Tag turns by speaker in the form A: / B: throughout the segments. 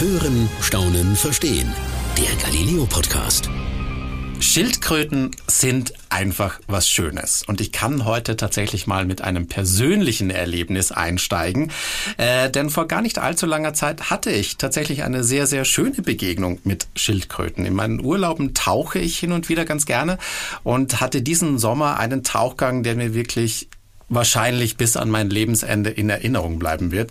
A: Hören, Staunen, Verstehen. Der Galileo Podcast.
B: Schildkröten sind einfach was Schönes. Und ich kann heute tatsächlich mal mit einem persönlichen Erlebnis einsteigen. Äh, denn vor gar nicht allzu langer Zeit hatte ich tatsächlich eine sehr, sehr schöne Begegnung mit Schildkröten. In meinen Urlauben tauche ich hin und wieder ganz gerne und hatte diesen Sommer einen Tauchgang, der mir wirklich wahrscheinlich bis an mein Lebensende in Erinnerung bleiben wird,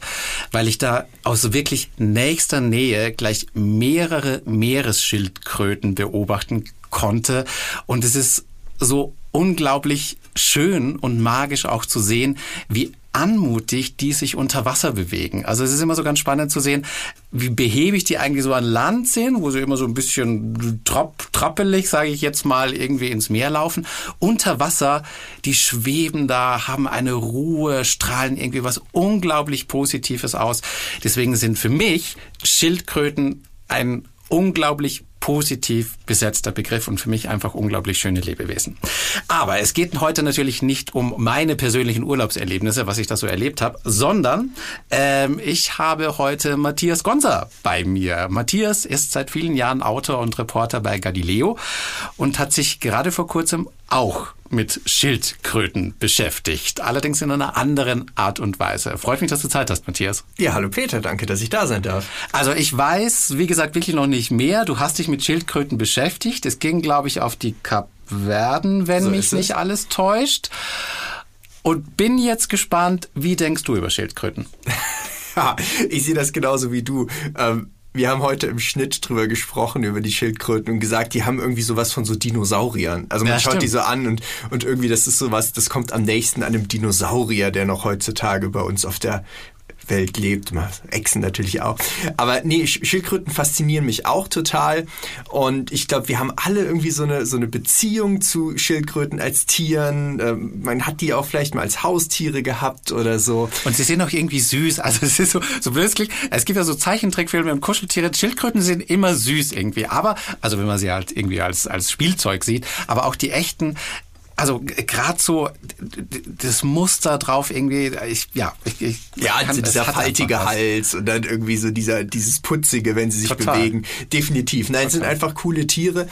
B: weil ich da aus wirklich nächster Nähe gleich mehrere Meeresschildkröten beobachten konnte. Und es ist so unglaublich schön und magisch auch zu sehen, wie anmutig die sich unter Wasser bewegen. Also es ist immer so ganz spannend zu sehen, wie behäbig die eigentlich so an Land sind, wo sie immer so ein bisschen trapp, trappelig, sage ich jetzt mal, irgendwie ins Meer laufen. Unter Wasser, die schweben da, haben eine Ruhe, strahlen irgendwie was unglaublich Positives aus. Deswegen sind für mich Schildkröten ein unglaublich positiv besetzter Begriff und für mich einfach unglaublich schöne Lebewesen. Aber es geht heute natürlich nicht um meine persönlichen Urlaubserlebnisse, was ich da so erlebt habe, sondern ähm, ich habe heute Matthias Gonser bei mir. Matthias ist seit vielen Jahren Autor und Reporter bei Galileo und hat sich gerade vor kurzem auch mit Schildkröten beschäftigt. Allerdings in einer anderen Art und Weise. Freut mich, dass du Zeit hast, Matthias.
C: Ja, hallo Peter, danke, dass ich da sein darf.
B: Also ich weiß, wie gesagt, wirklich noch nicht mehr. Du hast dich mit Schildkröten beschäftigt. Es ging, glaube ich, auf die Kapverden, wenn so mich nicht alles täuscht. Und bin jetzt gespannt, wie denkst du über Schildkröten?
C: ja, ich sehe das genauso wie du. Ähm wir haben heute im Schnitt drüber gesprochen, über die Schildkröten und gesagt, die haben irgendwie sowas von so Dinosauriern. Also man ja, schaut stimmt. die so an und, und irgendwie, das ist sowas, das kommt am nächsten an einem Dinosaurier, der noch heutzutage bei uns auf der Welt lebt. Echsen natürlich auch. Aber nee, Schildkröten faszinieren mich auch total. Und ich glaube, wir haben alle irgendwie so eine, so eine Beziehung zu Schildkröten als Tieren. Ähm, man hat die auch vielleicht mal als Haustiere gehabt oder so.
B: Und sie sind auch irgendwie süß. Also es ist so, so blöd Es gibt ja so Zeichentrickfilme und Kuscheltiere. Schildkröten sind immer süß irgendwie. Aber, also wenn man sie halt irgendwie als, als Spielzeug sieht, aber auch die echten, also gerade so das Muster drauf irgendwie, ich, ja, ich, ich
C: ja, kann, dieser faltige Hals und dann irgendwie so dieser dieses putzige, wenn sie sich Total. bewegen, definitiv. Nein, es sind einfach coole Tiere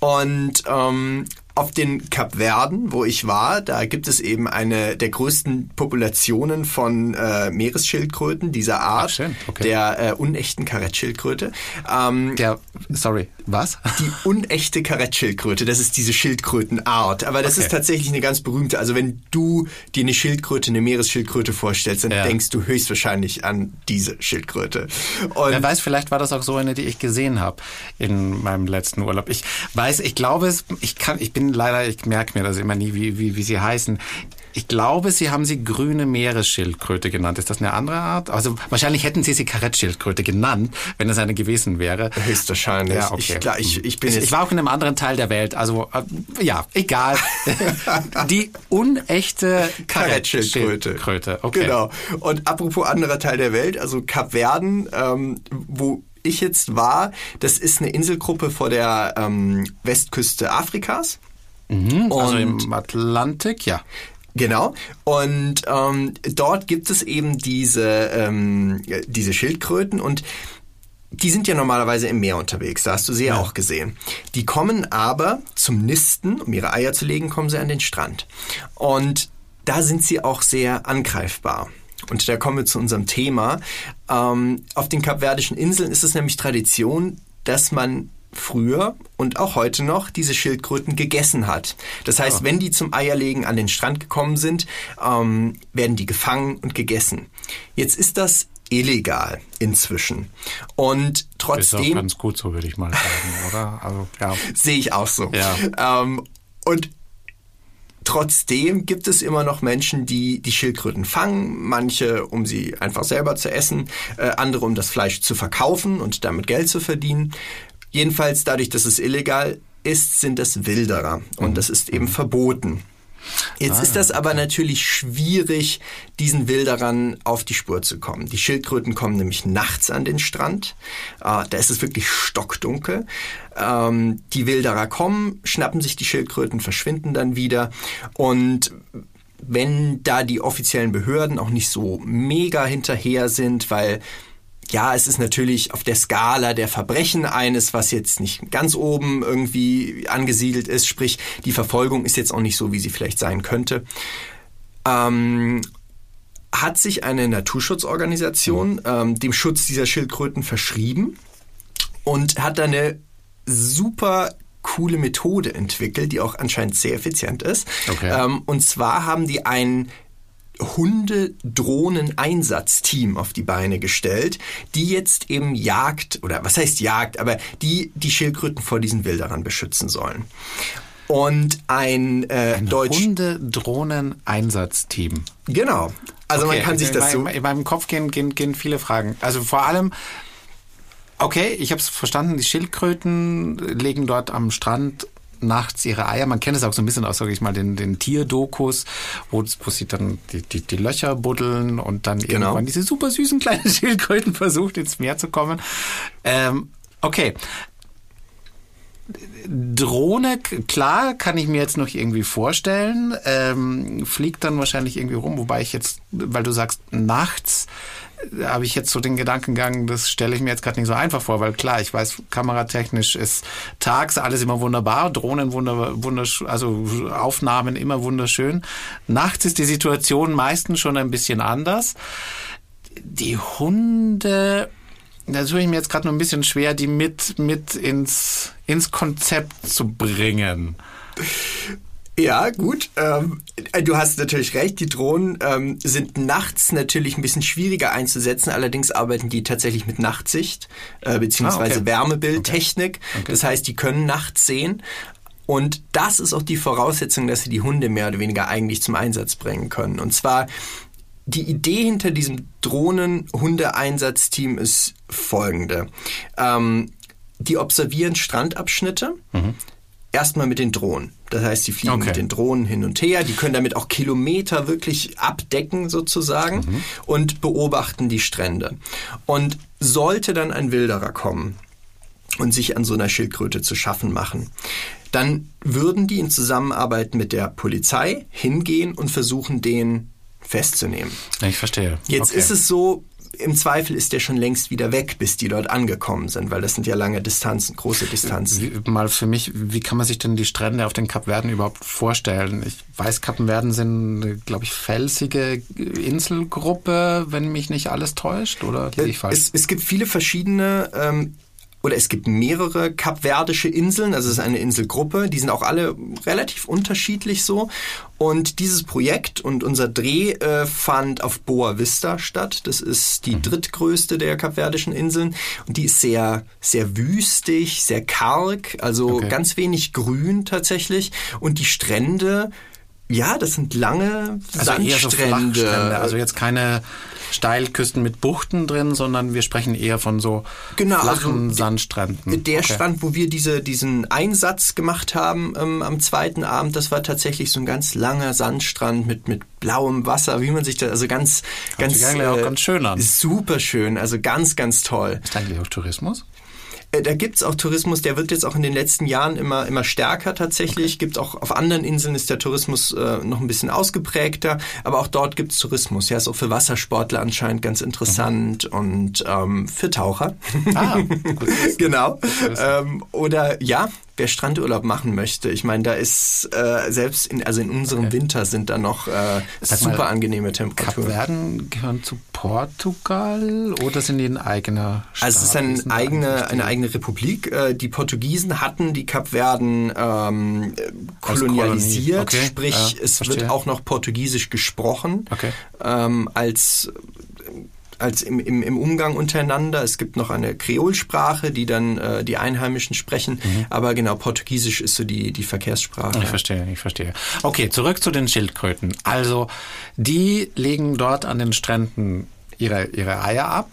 C: und ähm, auf den Kapverden, wo ich war, da gibt es eben eine der größten Populationen von äh, Meeresschildkröten dieser Art, Ach, okay. der äh, unechten Karettschildkröte.
B: Ähm, der, sorry, was?
C: Die unechte Karettschildkröte, das ist diese Schildkrötenart. Aber das okay. ist tatsächlich eine ganz berühmte. Also wenn du dir eine Schildkröte, eine Meeresschildkröte vorstellst, dann ja. denkst du höchstwahrscheinlich an diese Schildkröte.
B: Und Wer weiß, vielleicht war das auch so eine, die ich gesehen habe in meinem letzten Urlaub. Ich weiß, ich glaube es, ich kann, ich bin leider, ich merke mir das immer nie, wie, wie, wie sie heißen. Ich glaube, Sie haben sie grüne Meeresschildkröte genannt. Ist das eine andere Art? Also wahrscheinlich hätten Sie sie Karettschildkröte genannt, wenn es eine gewesen wäre.
C: Höchstwahrscheinlich. Ja, okay. ich, ich, ich, bin
B: ich, ich war auch in einem anderen Teil der Welt. Also äh, ja, egal. Die unechte Karettschildkröte. Karettschildkröte.
C: Okay. Genau. Und apropos anderer Teil der Welt, also Kapverden, ähm, wo ich jetzt war, das ist eine Inselgruppe vor der ähm, Westküste Afrikas.
B: Mhm, also im Atlantik, ja.
C: Genau. Und ähm, dort gibt es eben diese, ähm, diese Schildkröten und die sind ja normalerweise im Meer unterwegs, da hast du sie ja auch gesehen. Die kommen aber zum Nisten, um ihre Eier zu legen, kommen sie an den Strand. Und da sind sie auch sehr angreifbar. Und da kommen wir zu unserem Thema. Ähm, auf den Kapverdischen Inseln ist es nämlich Tradition, dass man früher und auch heute noch diese Schildkröten gegessen hat. Das heißt, ja. wenn die zum Eierlegen an den Strand gekommen sind, ähm, werden die gefangen und gegessen. Jetzt ist das illegal inzwischen. Und trotzdem. Ist
B: auch ganz gut so, würde ich mal sagen, oder?
C: Also, ja. Sehe ich auch so. Ja. Ähm, und Trotzdem gibt es immer noch Menschen, die die Schildkröten fangen, manche um sie einfach selber zu essen, äh, andere um das Fleisch zu verkaufen und damit Geld zu verdienen. Jedenfalls dadurch, dass es illegal ist, sind das Wilderer und mhm. das ist eben verboten. Jetzt ah, ist das aber okay. natürlich schwierig, diesen Wilderern auf die Spur zu kommen. Die Schildkröten kommen nämlich nachts an den Strand. Äh, da ist es wirklich stockdunkel. Ähm, die Wilderer kommen, schnappen sich die Schildkröten, verschwinden dann wieder. Und wenn da die offiziellen Behörden auch nicht so mega hinterher sind, weil ja, es ist natürlich auf der Skala der Verbrechen eines, was jetzt nicht ganz oben irgendwie angesiedelt ist, sprich die Verfolgung ist jetzt auch nicht so, wie sie vielleicht sein könnte. Ähm, hat sich eine Naturschutzorganisation ähm, dem Schutz dieser Schildkröten verschrieben und hat da eine super coole Methode entwickelt, die auch anscheinend sehr effizient ist.
B: Okay.
C: Ähm, und zwar haben die ein Hunde-Drohnen-Einsatzteam auf die Beine gestellt, die jetzt eben Jagd, oder was heißt Jagd, aber die die Schildkröten vor diesen Wilderern beschützen sollen. Und ein, äh,
B: Ein
C: Deutsch...
B: Hunde-Drohnen-Einsatzteam.
C: Genau. Also man
B: Okay,
C: kann sich das so...
B: In meinem Kopf gehen, gehen, gehen viele Fragen. Also vor allem, okay, ich habe es verstanden, die Schildkröten legen dort am Strand nachts ihre Eier. Man kennt es auch so ein bisschen aus, sage ich mal, den, den Tierdokus, wo, wo sie dann die, die, die Löcher buddeln und dann
C: Genau.
B: irgendwann diese super süßen kleinen Schildkröten versucht, ins Meer zu kommen. Ähm, okay. Drohne, klar, kann ich mir jetzt noch irgendwie vorstellen. Ähm, fliegt dann wahrscheinlich irgendwie rum, wobei ich jetzt, weil du sagst, nachts habe ich jetzt so den Gedankengang, das stelle ich mir jetzt gerade nicht so einfach vor, weil klar, ich weiß, kameratechnisch ist tags alles immer wunderbar, Drohnen wunder, wundersch also Aufnahmen immer wunderschön. Nachts ist die Situation meistens schon ein bisschen anders. Die Hunde, da tue ich mir jetzt gerade nur ein bisschen schwer, die mit, mit ins, ins Konzept zu bringen.
C: Ja, gut. Ähm, du hast natürlich recht. Die Drohnen ähm, sind nachts natürlich ein bisschen schwieriger einzusetzen. Allerdings arbeiten die tatsächlich mit Nachtsicht äh, beziehungsweise
B: Ah, okay.
C: Wärmebildtechnik. Das heißt, die können nachts sehen. Und das ist auch die Voraussetzung, dass sie die Hunde mehr oder weniger eigentlich zum Einsatz bringen können. Und zwar die Idee hinter diesem Drohnen-Hunde-Einsatzteam ist folgende. Ähm, die observieren Strandabschnitte. Erstmal mit den Drohnen. Das heißt, die fliegen
B: Okay.
C: mit den Drohnen hin und her. Die können damit auch Kilometer wirklich abdecken sozusagen und beobachten die Strände. Und sollte dann ein Wilderer kommen und sich an so einer Schildkröte zu schaffen machen, dann würden die in Zusammenarbeit mit der Polizei hingehen und versuchen, den festzunehmen.
B: Ich verstehe.
C: Jetzt
B: Okay.
C: ist es so, im Zweifel ist der schon längst wieder weg, bis die dort angekommen sind, weil das sind ja lange Distanzen, große Distanzen.
B: Wie, mal für mich, wie kann man sich denn die Strände auf den Kapverden überhaupt vorstellen? Ich weiß, Kapverden sind, glaube ich, felsige Inselgruppe, wenn mich nicht alles täuscht, oder liege ich falsch?
C: Es, es gibt viele verschiedene ähm, oder es gibt mehrere kapverdische Inseln, also es ist eine Inselgruppe, die sind auch alle relativ unterschiedlich so. Und dieses Projekt und unser Dreh äh, fand auf Boa Vista statt. Das ist
B: Mhm.
C: die drittgrößte der kapverdischen Inseln und die ist sehr, sehr wüstig, sehr karg, also
B: Okay.
C: ganz wenig Grün tatsächlich. Und die Strände, ja, das sind lange
B: also so
C: Sandstrände.
B: Flachstrände, also jetzt keine Steilküsten mit Buchten drin, sondern wir sprechen eher von so
C: Genau,
B: flachen
C: also
B: Sandstränden.
C: Der
B: Okay.
C: Strand, wo wir diese, diesen Einsatz gemacht haben ähm, am zweiten Abend, das war tatsächlich so ein ganz langer Sandstrand mit, mit blauem Wasser, wie man sich da, also ganz, ganz,
B: sich eigentlich auch ganz schön an.
C: Super schön, also ganz, ganz toll.
B: Ist eigentlich auch Tourismus?
C: Äh, Da gibt's auch Tourismus, der wird jetzt auch in den letzten Jahren immer, immer stärker tatsächlich. Gibt auch auf anderen Inseln ist der Tourismus äh, noch ein bisschen ausgeprägter, aber auch dort gibt's Tourismus. Ja, ist auch für Wassersportler anscheinend ganz interessant und ähm, für Taucher.
B: Ah, gut.
C: genau. Ähm, oder ja, wer Strandurlaub machen möchte. Ich meine, da ist äh, selbst in, also in unserem Winter sind da noch äh,
B: Sag mal,
C: super angenehme Temperaturen.
B: Kapverden gehören zu Portugal oder sind die ein eigener Staat?
C: Also es ist ein
B: sind da
C: eigene, eine eigene Republik. Äh, Die Portugiesen hatten die Kapverden ähm, äh, kolonialisiert.
B: Okay,
C: sprich
B: ja,
C: es
B: verstehe.
C: wird auch noch Portugiesisch gesprochen
B: Okay.
C: ähm, als als im, im, im Umgang untereinander. Es gibt noch eine Kreolsprache, die dann äh, die Einheimischen sprechen.
B: Mhm.
C: Aber genau, Portugiesisch ist so die, die Verkehrssprache.
B: Ich verstehe, ich verstehe. Okay, zurück zu den Schildkröten. Also, die legen dort an den Stränden ihre, ihre Eier ab.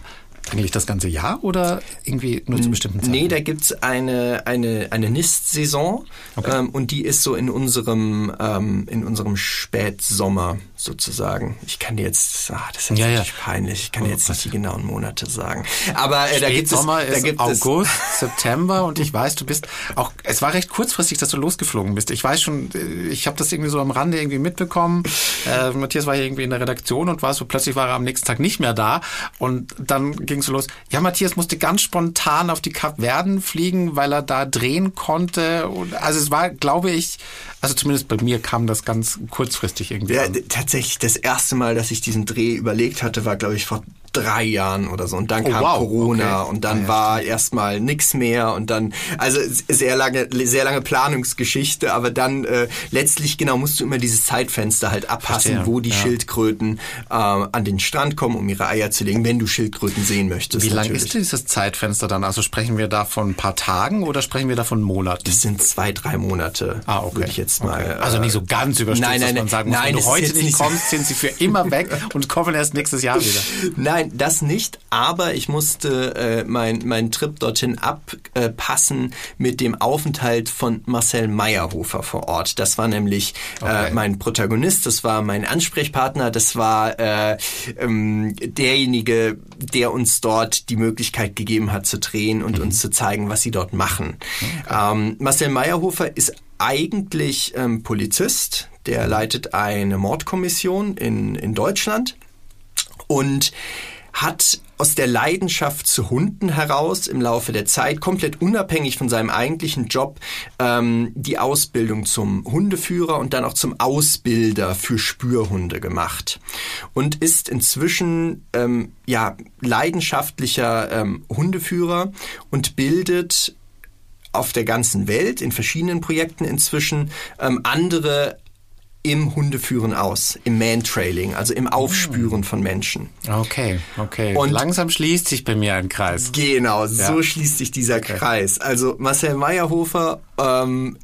B: Eigentlich das ganze Jahr oder irgendwie nur zu bestimmten Zeiten?
C: Nee, da gibt's eine, eine, eine Nistsaison ähm, und die ist so in unserem, ähm, in unserem Spätsommer sozusagen. Ich kann dir jetzt, ah, das ist
B: Ja, ja.
C: peinlich, ich kann dir jetzt nicht die genauen Monate sagen. Aber äh, da gibt es, da gibt
B: August, September und ich weiß, du bist auch, es war recht kurzfristig, dass du losgeflogen bist. Ich weiß schon, äh, ich habe das irgendwie so am Rande irgendwie mitbekommen. Äh, Matthias war hier irgendwie in der Redaktion und war so, plötzlich war er am nächsten Tag nicht mehr da und dann ging es so los. Ja, Matthias musste ganz spontan auf die Kapverden fliegen, weil er da drehen konnte. Und, also es war, glaube ich, also zumindest bei mir kam das ganz kurzfristig irgendwie
C: Ja,
B: an.
C: Tatsächlich das erste Mal, dass ich diesen Dreh überlegt hatte, war, glaube ich, vor drei Jahren oder so. Und dann
B: Oh,
C: kam
B: wow,
C: Corona
B: okay.
C: und dann
B: Ah, ja,
C: war erstmal nix mehr und dann, also sehr lange, sehr lange Planungsgeschichte, aber dann äh, letztlich genau musst du immer dieses Zeitfenster halt abpassen,
B: Verstehe,
C: wo die
B: ja.
C: Schildkröten äh, an den Strand kommen, um ihre Eier zu legen, wenn du Schildkröten sehen möchtest.
B: Wie lang
C: natürlich.
B: ist dieses Zeitfenster dann? Also sprechen wir da von ein paar Tagen oder sprechen wir da von Monaten?
C: Das sind zwei, drei Monate,
B: Ah, okay.
C: würde ich jetzt mal.
B: Okay. Also nicht so ganz überstürzt,
C: nein, nein,
B: dass man sagen muss,
C: Nein,
B: wenn du heute nicht kommst, sind sie für immer weg und kommen erst nächstes Jahr wieder.
C: Nein, das nicht. Aber ich musste äh, mein, meinen Trip dorthin abpassen mit dem Aufenthalt von Marcel Meyerhofer vor Ort. Das war nämlich
B: Okay.
C: äh, mein Protagonist, das war mein Ansprechpartner, das war äh, ähm, derjenige, der uns dort die Möglichkeit gegeben hat zu drehen und uns zu zeigen, was sie dort machen. Ähm, Marcel Meyerhofer ist eigentlich ähm, Polizist, der leitet eine Mordkommission in, in Deutschland und hat aus der Leidenschaft zu Hunden heraus im Laufe der Zeit, komplett unabhängig von seinem eigentlichen Job, ähm, die Ausbildung zum Hundeführer und dann auch zum Ausbilder für Spürhunde gemacht. Und ist inzwischen ähm, ja, leidenschaftlicher ähm, Hundeführer und bildet auf der ganzen Welt in verschiedenen Projekten inzwischen ähm, andere im Hundeführen aus, im Mantrailing, also im Aufspüren von Menschen.
B: Okay, okay.
C: Und-
B: Langsam schließt sich bei mir ein Kreis.
C: Genau, so
B: Ja.
C: schließt sich dieser Kreis. Also Marcel Meyerhofer ähm,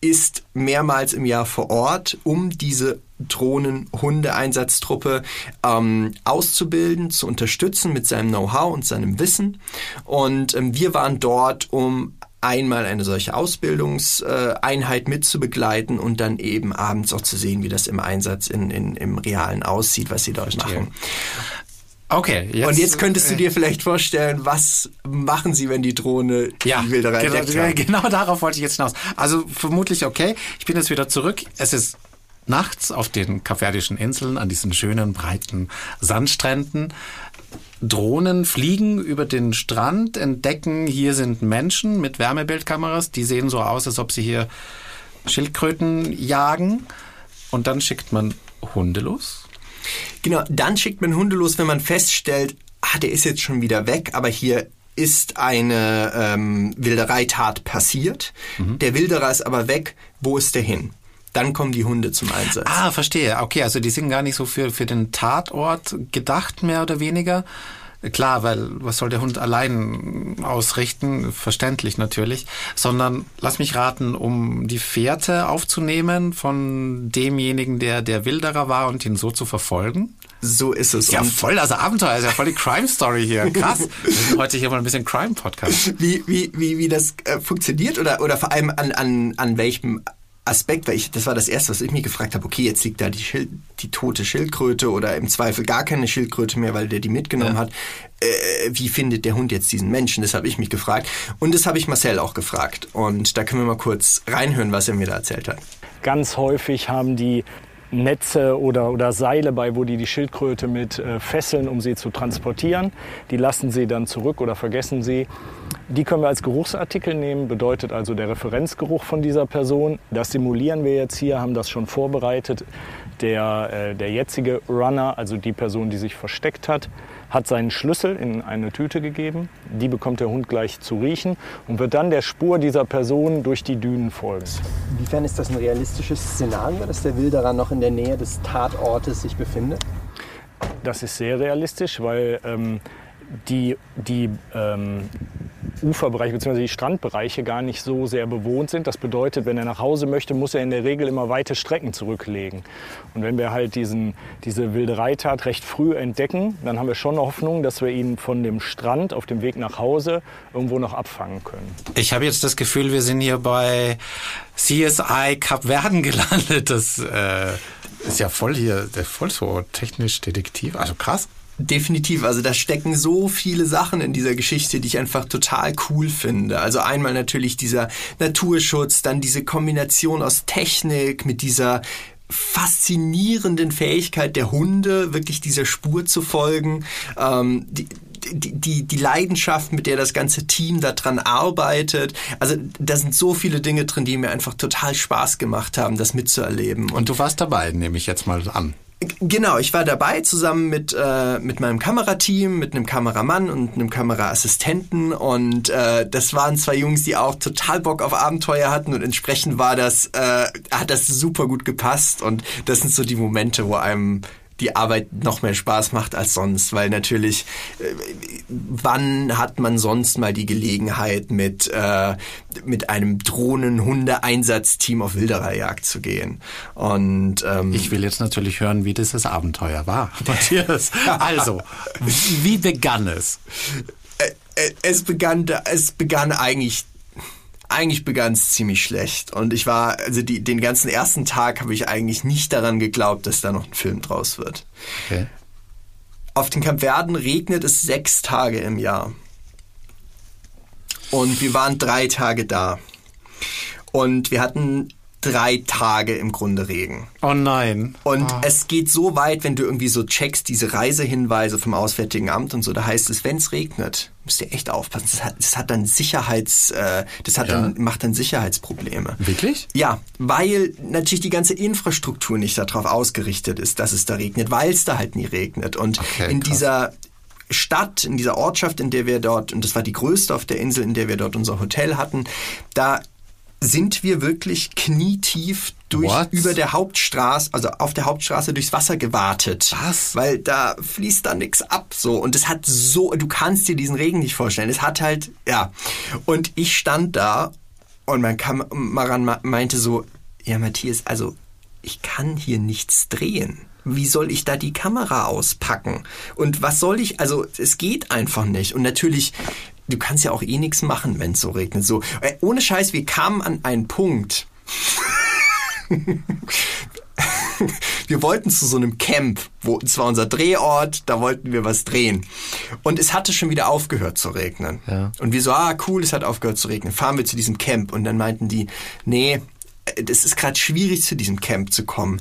C: ist mehrmals im Jahr vor Ort, um diese Drohnen-Hunde-Einsatztruppe ähm, auszubilden, zu unterstützen mit seinem Know-how und seinem Wissen. Und ähm, wir waren dort, um einmal eine solche Ausbildungseinheit mitzubegleiten und dann eben abends auch zu sehen, wie das im Einsatz in, in, im Realen aussieht, was sie dort
B: Verstehe.
C: machen.
B: Okay, jetzt,
C: Und jetzt könntest du
B: äh,
C: dir vielleicht vorstellen, was machen sie, wenn die Drohne
B: ja,
C: die Wilderei
B: genau,
C: haben?
B: genau darauf wollte ich jetzt hinaus. Also vermutlich okay. Ich bin jetzt wieder zurück. Es ist nachts auf den Kapverdischen Inseln an diesen schönen breiten Sandstränden. Drohnen fliegen über den Strand, entdecken, hier sind Menschen mit Wärmebildkameras, die sehen so aus, als ob sie hier Schildkröten jagen. Und dann schickt man Hunde los.
C: Genau, dann schickt man Hunde los, wenn man feststellt, ah, der ist jetzt schon wieder weg, aber hier ist eine ähm, Wildereitat passiert.
B: Mhm.
C: Der Wilderer ist aber weg. Wo ist der hin? Dann kommen die Hunde zum Einsatz.
B: Ah, verstehe. Okay, also die sind gar nicht so für, für den Tatort gedacht, mehr oder weniger. Klar, weil was soll der Hund allein ausrichten? Verständlich natürlich. Sondern, lass mich raten, um die Fährte aufzunehmen von demjenigen, der der Wilderer war und ihn so zu verfolgen.
C: So ist es.
B: Ja,
C: Und
B: voll das Abenteuer, ist ja voll die Crime-Story hier. Krass. Heute hier mal ein bisschen Crime-Podcast.
C: wie, wie, wie, wie das äh, funktioniert oder, oder vor allem an, an, an welchem Aspekt, weil ich, das war das erste, was ich mich gefragt habe, okay, jetzt liegt da die, Schild, die tote Schildkröte oder im Zweifel gar keine Schildkröte mehr, weil der die mitgenommen
B: Ja.
C: hat. Äh, wie findet der Hund jetzt diesen Menschen? Das habe ich mich gefragt. Und das habe ich Marcel auch gefragt. Und da können wir mal kurz reinhören, was er mir da erzählt hat.
D: Ganz häufig haben die Netze oder, oder Seile bei, wo die die Schildkröte mit äh, fesseln, um sie zu transportieren. Die lassen sie dann zurück oder vergessen sie. Die können wir als Geruchsartikel nehmen, bedeutet also der Referenzgeruch von dieser Person. Das simulieren wir jetzt hier, haben das schon vorbereitet. Der, äh, der jetzige Runner, also die Person, die sich versteckt hat, hat seinen Schlüssel in eine Tüte gegeben. Die bekommt der Hund gleich zu riechen und wird dann der Spur dieser Person durch die Dünen folgen.
E: Inwiefern ist das ein realistisches Szenario, dass der Wilderer noch in der Nähe des Tatortes sich befindet?
D: Das ist sehr realistisch, weil ähm, die, die ähm, Uferbereiche bzw. die Strandbereiche gar nicht so sehr bewohnt sind. Das bedeutet, wenn er nach Hause möchte, muss er in der Regel immer weite Strecken zurücklegen. Und wenn wir halt diesen, diese Wildereitat recht früh entdecken, dann haben wir schon Hoffnung, dass wir ihn von dem Strand auf dem Weg nach Hause irgendwo noch abfangen können.
B: Ich habe jetzt das Gefühl, wir sind hier bei CSI Kapverden gelandet. Das, äh, ist ja voll hier, voll so technisch detektiv, also krass.
C: Definitiv, also da stecken so viele Sachen in dieser Geschichte, die ich einfach total cool finde. Also einmal natürlich dieser Naturschutz, dann diese Kombination aus Technik mit dieser faszinierenden Fähigkeit der Hunde, wirklich dieser Spur zu folgen. Ähm, die, die, die, die Leidenschaft, mit der das ganze Team daran arbeitet. Also da sind so viele Dinge drin, die mir einfach total Spaß gemacht haben, das mitzuerleben.
B: Und du warst dabei, nehme ich jetzt mal an.
C: Genau, ich war dabei zusammen mit, äh, mit meinem Kamerateam, mit einem Kameramann und einem Kameraassistenten. Und äh, das waren zwei Jungs, die auch total Bock auf Abenteuer hatten. Und entsprechend war das, äh, hat das super gut gepasst. Und das sind so die Momente, wo einem die Arbeit noch mehr Spaß macht als sonst, weil natürlich, äh, wann hat man sonst mal die Gelegenheit, mit, äh, mit einem Drohnen-Hunde-Einsatzteam auf Wildererjagd zu gehen? Und ähm,
B: ich will jetzt natürlich hören, wie dieses Abenteuer war, Matthias. Also, wie begann es?
C: Äh, äh, es begann, es begann eigentlich eigentlich begann es ziemlich schlecht. Und ich war, also die, den ganzen ersten Tag habe ich eigentlich nicht daran geglaubt, dass da noch ein Film draus wird. Okay. Auf den Kapverden regnet es sechs Tage im Jahr. Und wir waren drei Tage da. Und wir hatten drei Tage im Grunde Regen.
B: Oh nein.
C: Und
B: oh.
C: es geht so weit, wenn du irgendwie so checkst, diese Reisehinweise vom Auswärtigen Amt und so, da heißt es, wenn es regnet, müsst ihr echt aufpassen. Das hat, das hat dann Sicherheits, äh, das hat ja. dann, macht dann Sicherheitsprobleme.
B: Wirklich?
C: Ja, weil natürlich die ganze Infrastruktur nicht darauf ausgerichtet ist, dass es da regnet, weil es da halt nie regnet. Und okay, in krass. dieser Stadt, in dieser Ortschaft, in der wir dort, und das war die größte auf der Insel, in der wir dort unser Hotel hatten, da sind wir wirklich knietief durch What? über der Hauptstraße, also auf der Hauptstraße durchs Wasser gewartet.
B: Was?
C: Weil da fließt da nichts ab so und es hat so, du kannst dir diesen Regen nicht vorstellen. Es hat halt, ja. Und ich stand da und mein Kameramann meinte so, ja Matthias, also ich kann hier nichts drehen. Wie soll ich da die Kamera auspacken? Und was soll ich, also es geht einfach nicht. Und natürlich du kannst ja auch eh nichts machen, wenn es so regnet. So, äh, ohne Scheiß, wir kamen an einen Punkt. wir wollten zu so einem Camp, wo es war unser Drehort, da wollten wir was drehen. Und es hatte schon wieder aufgehört zu regnen. Ja. Und wir so, ah, cool, es hat aufgehört zu regnen. Fahren wir zu diesem Camp. Und dann meinten die, nee, es ist gerade schwierig, zu diesem Camp zu kommen.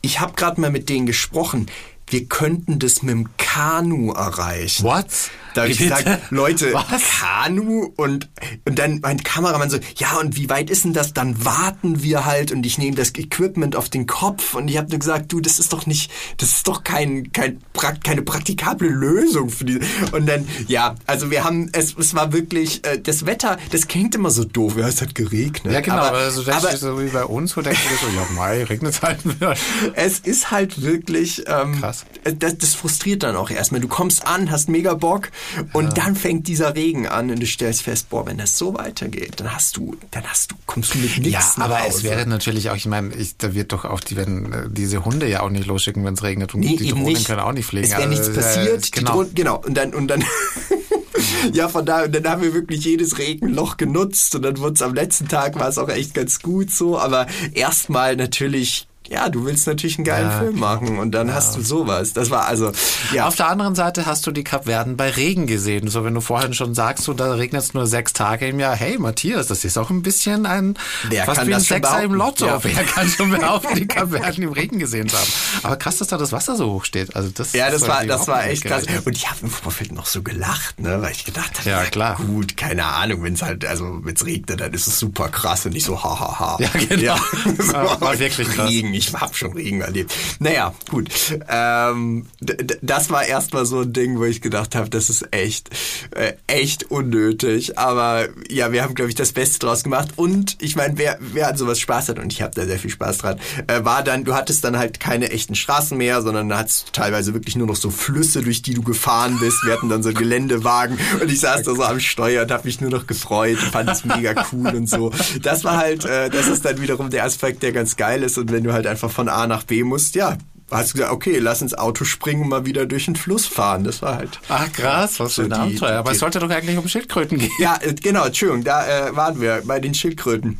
C: Ich habe gerade mal mit denen gesprochen. Wir könnten das mit dem Kanu erreichen.
B: What?
C: Da habe ich gesagt, Leute, Was? Kanu und, und dann mein Kameramann so, ja und wie weit ist denn das? Dann warten wir halt und ich nehme das Equipment auf den Kopf und ich habe nur gesagt, du, das ist doch nicht, das ist doch kein, kein keine praktikable Lösung für die. Und dann, ja, also wir haben, es, es war wirklich, äh, das Wetter, das klingt immer so doof, ja, es hat geregnet.
B: Ja, genau, aber, also aber, so wie bei uns, wo denkst du so, ja, Mai, regnet halt.
C: Es ist halt wirklich, ähm, Krass. Das, das frustriert dann auch erstmal. Du kommst an, hast mega Bock und ja. dann fängt dieser Regen an und du stellst fest, boah, wenn das so weitergeht, dann hast du, dann hast du, kommst du mit nichts
B: Ja, aber es wäre natürlich auch, ich meine, ich, da wird doch auch, die werden äh, diese Hunde ja auch nicht losschicken, wenn es regnet und
C: nee,
B: die Drohnen nicht. können auch nicht fliegen.
C: Es wäre nichts also, passiert. Äh, genau. Drohnen, genau. Und dann, und dann ja, von da, und dann haben wir wirklich jedes Regenloch genutzt und dann wurde es am letzten Tag war es auch echt ganz gut so, aber erstmal natürlich ja, du willst natürlich einen geilen ja, Film machen und dann ja. hast du sowas. Das war also,
B: ja. Auf der anderen Seite hast du die Kapverden bei Regen gesehen. So, wenn du vorhin schon sagst, so, da regnet es nur sechs Tage im Jahr. Hey, Matthias, das ist auch ein bisschen ein,
C: Wer fast wie
B: ein
C: Sechser
B: im Lotto. Ja. Wer kann schon behaupten, die Kapverden im Regen gesehen zu haben? Aber krass, dass da das Wasser so hoch steht. Also das,
C: ja, das war, das war echt krass. Und ich habe im Vorfeld noch so gelacht, ne, weil ich gedacht habe,
B: ja, klar.
C: gut, keine Ahnung, wenn es halt, also wenn es regnet, dann ist es super krass und nicht so hahaha. Ha, ha.
B: Ja, genau. Ja. so, war wirklich krass.
C: Regen, ich hab schon Regen erlebt. Naja, gut. Ähm, das war erstmal so ein Ding, wo ich gedacht habe, das ist echt, äh, echt unnötig. Aber ja, wir haben, glaube ich, das Beste draus gemacht. Und ich meine, wer, wer an sowas Spaß hat, und ich habe da sehr viel Spaß dran, äh, war dann, du hattest dann halt keine echten Straßen mehr, sondern hattest teilweise wirklich nur noch so Flüsse, durch die du gefahren bist. Wir hatten dann so Geländewagen und ich saß da so am Steuer und habe mich nur noch gefreut und fand es mega cool und so. Das war halt, äh, das ist dann wiederum der Aspekt, der ganz geil ist. Und wenn du halt einfach von A nach B musst, ja, hast du gesagt, okay, lass ins Auto springen und mal wieder durch den Fluss fahren. Das war halt.
B: Ach krass, was so für ein die, Abenteuer. Aber die, es sollte doch eigentlich um Schildkröten gehen.
C: Ja, äh, genau, Entschuldigung, da äh, waren wir bei den Schildkröten.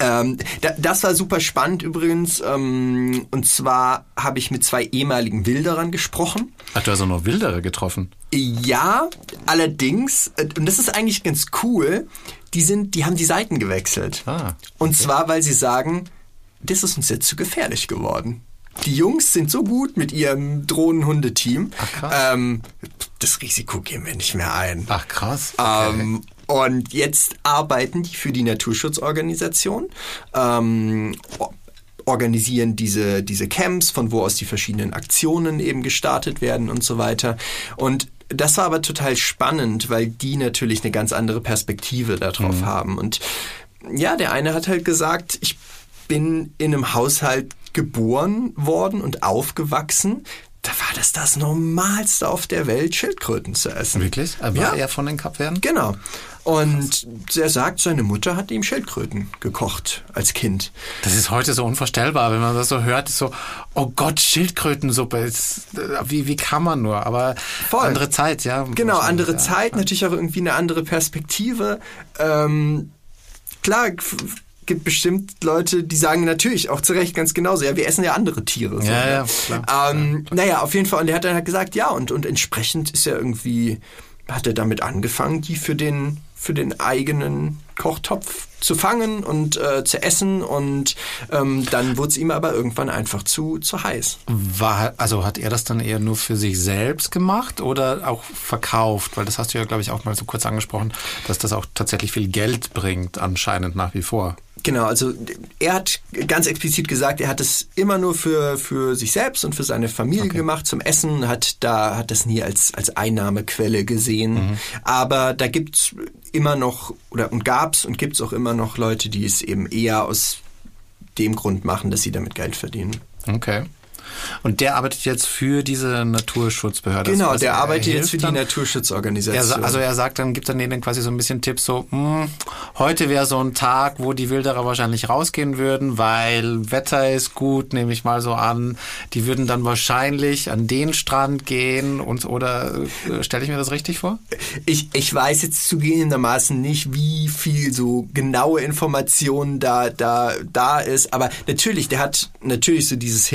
C: Ähm, da, das war super spannend übrigens. Ähm, und zwar habe ich mit zwei ehemaligen Wilderern gesprochen.
B: Hat du also noch Wilderer getroffen?
C: Ja, allerdings, äh, und das ist eigentlich ganz cool, die sind, die haben die Seiten gewechselt.
B: Ah,
C: Und zwar, weil sie sagen, das ist uns jetzt zu gefährlich geworden. Die Jungs sind so gut mit ihrem Drohnenhundeteam.
B: Ach, krass.
C: Ähm, das Risiko gehen wir nicht mehr ein.
B: Ach krass. Okay.
C: Ähm, und jetzt arbeiten die für die Naturschutzorganisation, ähm, organisieren diese, diese Camps, von wo aus die verschiedenen Aktionen eben gestartet werden und so weiter. Und das war aber total spannend, weil die natürlich eine ganz andere Perspektive darauf haben. Und ja, der eine hat halt gesagt, ich bin in einem Haushalt geboren worden und aufgewachsen. Da war das das Normalste auf der Welt, Schildkröten zu essen.
B: Wirklich? War
C: Ja.
B: er von den Kapverden?
C: Genau. Und er sagt, seine Mutter hat ihm Schildkröten gekocht als Kind.
B: Das ist heute so unvorstellbar, wenn man das so hört, so, oh Gott, Schildkrötensuppe, ist, äh, wie, wie kann man nur? Aber
C: Voll.
B: andere Zeit, ja.
C: Genau, andere
B: ja.
C: Zeit, natürlich auch irgendwie eine andere Perspektive. Ähm, klar, gibt bestimmt Leute, die sagen natürlich auch zu Recht ganz genauso, ja, wir essen ja andere Tiere. So,
B: Ja,
C: ne?
B: ja, klar.
C: Ähm, naja, auf jeden Fall. Und er hat dann halt gesagt, ja, und, und entsprechend ist er irgendwie, hat er damit angefangen, die für den, für den eigenen Kochtopf zu fangen und äh, zu essen. Und ähm, dann wurde es ihm aber irgendwann einfach zu, zu heiß.
B: War, also hat er das dann eher nur für sich selbst gemacht oder auch verkauft? Weil das hast du ja, glaube ich, auch mal so kurz angesprochen, dass das auch tatsächlich viel Geld bringt, anscheinend nach wie vor.
C: Genau, also er hat ganz explizit gesagt, er hat es immer nur für, für sich selbst und für seine Familie gemacht zum Essen, hat da hat das nie als, als Einnahmequelle gesehen. Aber da gibt's immer noch oder und gab's und gibt's auch immer noch Leute, die es eben eher aus dem Grund machen, dass sie damit Geld verdienen.
B: Okay. Und der arbeitet jetzt für diese Naturschutzbehörde.
C: Genau,
B: Also
C: der
B: er
C: arbeitet jetzt für die
B: dann-
C: Naturschutzorganisation.
B: Er, also er sagt dann, gibt dann denen quasi so ein bisschen Tipps so, hm, heute wäre so ein Tag, wo die Wilderer wahrscheinlich rausgehen würden, weil Wetter ist gut, nehme ich mal so an. Die würden dann wahrscheinlich an den Strand gehen und oder äh, stelle ich mir das richtig vor?
C: Ich, ich weiß jetzt zugegebenermaßen nicht, wie viel so genaue Informationen da, da, da ist, aber natürlich, der hat natürlich so dieses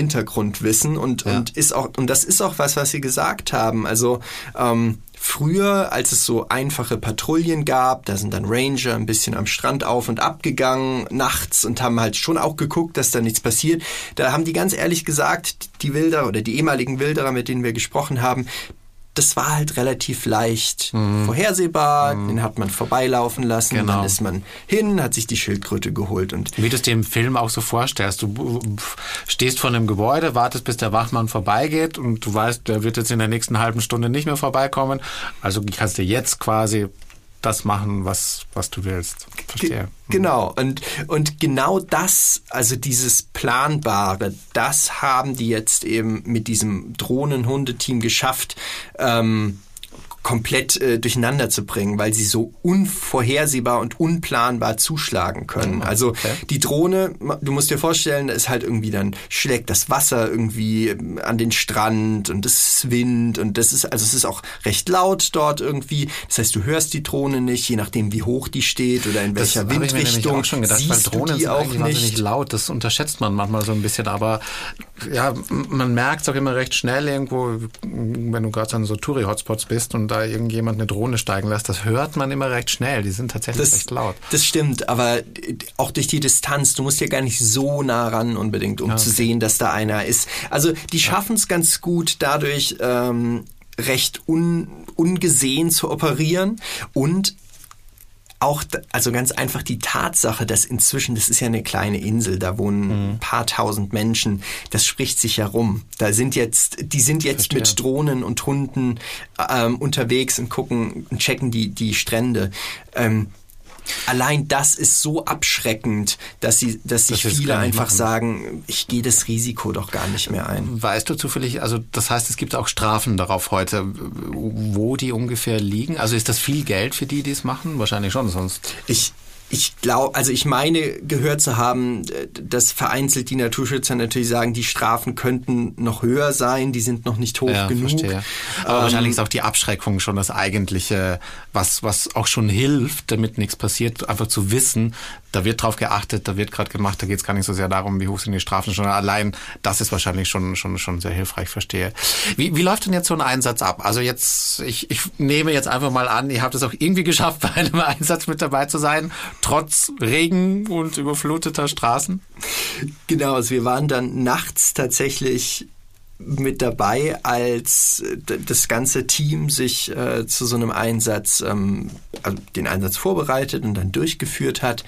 C: Hintergrundwissen und,
B: Ja.
C: und ist auch, und das ist auch was, was Sie gesagt haben. Also, ähm, Früher, als es so einfache Patrouillen gab, da sind dann Ranger ein bisschen am Strand auf und ab gegangen nachts und haben halt schon auch geguckt, dass da nichts passiert. Da haben die ganz ehrlich gesagt, die Wilderer oder die ehemaligen Wilderer, mit denen wir gesprochen haben, das war halt relativ leicht vorhersehbar. Den hat man vorbeilaufen lassen.
B: Genau.
C: Dann ist man hin, hat sich die Schildkröte geholt und
B: Wie du es dir im Film auch so vorstellst. Du stehst vor einem Gebäude, wartest, bis der Wachmann vorbeigeht und du weißt, der wird jetzt in der nächsten halben Stunde nicht mehr vorbeikommen. Also kannst du jetzt quasi das machen, was, was du willst. Verstehe.
C: Genau, und, und genau das, also dieses Planbare, das haben die jetzt eben mit diesem Drohnenhundeteam geschafft, ähm, komplett äh, durcheinander zu bringen, weil sie so unvorhersehbar und unplanbar zuschlagen können. Also
B: okay.
C: die Drohne, du musst dir vorstellen, ist halt irgendwie dann schlägt das Wasser irgendwie ähm, an den Strand und es ist Wind und das ist also es ist auch recht laut dort irgendwie. Das heißt, du hörst die Drohne nicht, je nachdem wie hoch die steht oder in
B: Das
C: welcher
B: habe ich mir
C: Windrichtung
B: auch schon gedacht, weil Drohnen sind
C: auch nicht.
B: laut. Das unterschätzt man manchmal so ein bisschen, aber ja, man merkt es auch immer recht schnell irgendwo, wenn du gerade an so Touri-Hotspots bist und da irgendjemand eine Drohne steigen lässt, das hört man immer recht schnell. Die sind tatsächlich
C: Das,
B: recht laut.
C: das stimmt, aber auch durch die Distanz, du musst ja gar nicht so nah ran unbedingt, um zu sehen, dass da einer ist. Also die schaffen es ganz gut dadurch, ähm, recht un, ungesehen zu operieren und auch, also ganz einfach die Tatsache, dass inzwischen, das ist ja eine kleine Insel, da wohnen ein paar tausend Menschen, das spricht sich herum. Da sind jetzt, die sind jetzt
B: Verstehe.
C: mit Drohnen und Hunden ähm, unterwegs und gucken und checken die, die Strände. Ähm, allein das ist so abschreckend, dass sie, dass sich
B: es
C: viele einfach
B: machen.
C: sagen, ich gehe das Risiko doch gar nicht mehr ein.
B: Weißt du zufällig, also das heißt, es gibt auch Strafen darauf heute, wo die ungefähr liegen? Also ist das viel Geld für die, die es machen? Wahrscheinlich schon, sonst.
C: Ich, ich glaube, also ich meine gehört zu haben, dass vereinzelt die Naturschützer natürlich sagen, die Strafen könnten noch höher sein, die sind noch nicht hoch
B: Ja,
C: genug.
B: verstehe. Aber
C: Ähm,
B: wahrscheinlich ist auch die Abschreckung schon das eigentliche, was, was auch schon hilft, damit nichts passiert, einfach zu wissen, da wird drauf geachtet, da wird gerade gemacht, da geht es gar nicht so sehr darum, wie hoch sind die Strafen, schon allein das ist wahrscheinlich schon, schon, schon sehr hilfreich, verstehe. Wie, wie läuft denn jetzt so ein Einsatz ab? Also jetzt, ich, ich nehme jetzt einfach mal an, ihr habt es auch irgendwie geschafft, bei einem Einsatz mit dabei zu sein, trotz Regen und überfluteter Straßen.
C: Genau, also wir waren dann nachts tatsächlich mit dabei, als das ganze Team sich äh, zu so einem Einsatz, ähm, also den Einsatz vorbereitet und dann durchgeführt hat.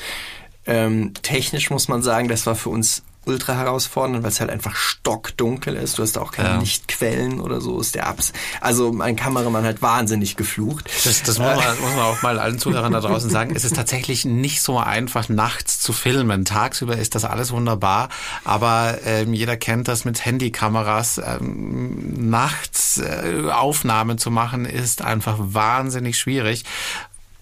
C: Ähm, technisch muss man sagen, das war für uns ultra herausfordernd, weil es halt einfach stockdunkel ist. Du hast auch keine
B: Ja.
C: Lichtquellen oder so, ist der Abs. Also mein Kameramann hat wahnsinnig geflucht.
B: Das, das muss, man, muss man auch mal allen Zuhörern da draußen sagen. Es ist tatsächlich nicht so einfach, nachts zu filmen. Tagsüber ist das alles wunderbar, aber ähm, jeder kennt das mit Handykameras. Ähm, nachts äh, Aufnahmen zu machen, ist einfach wahnsinnig schwierig.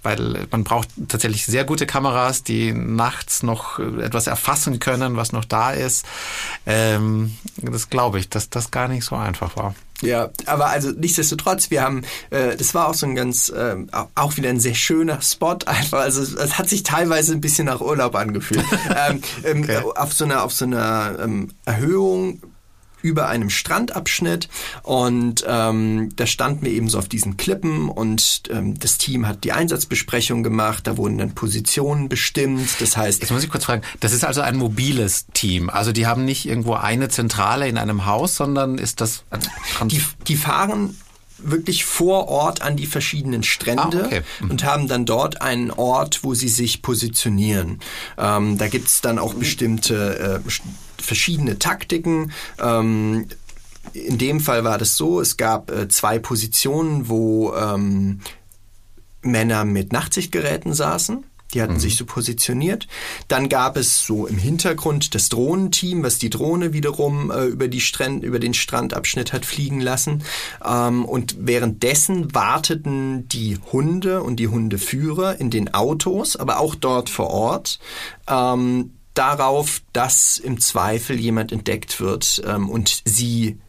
B: Weil man braucht tatsächlich sehr gute Kameras, die nachts noch äh, etwas erfassen können, was noch da ist. Ähm, das glaube ich, dass das gar nicht so einfach war.
C: Ja, aber also nichtsdestotrotz, wir haben, äh, das war auch so ein ganz, au- auch wieder ein sehr schöner Spot einfach. Also es, es hat sich teilweise ein bisschen nach Urlaub angefühlt. ähm, ähm,
B: Okay.
C: Auf so einer, auf so einer ähm, Erhöhung über einem Strandabschnitt und ähm, da standen wir eben so auf diesen Klippen und ähm, das Team hat die Einsatzbesprechung gemacht, da wurden dann Positionen bestimmt, das heißt,
B: Jetzt muss ich kurz fragen, das ist also ein mobiles Team. Also die haben nicht irgendwo eine Zentrale in einem Haus, sondern ist das
C: Die, die fahren wirklich vor Ort an die verschiedenen Strände
B: Ah, okay. Mhm.
C: und haben dann dort einen Ort, wo sie sich positionieren. Ähm, da gibt's dann auch bestimmte äh, verschiedene Taktiken. Ähm, in dem Fall war das so, es gab äh, zwei Positionen, wo ähm, Männer mit Nachtsichtgeräten saßen. Die hatten sich so positioniert. Dann gab es so im Hintergrund das Drohnenteam, was die Drohne wiederum äh, über, die Strand, über den Strandabschnitt hat fliegen lassen. Ähm, und währenddessen warteten die Hunde und die Hundeführer in den Autos, aber auch dort vor Ort, ähm, darauf, dass im Zweifel jemand entdeckt wird ähm, und sie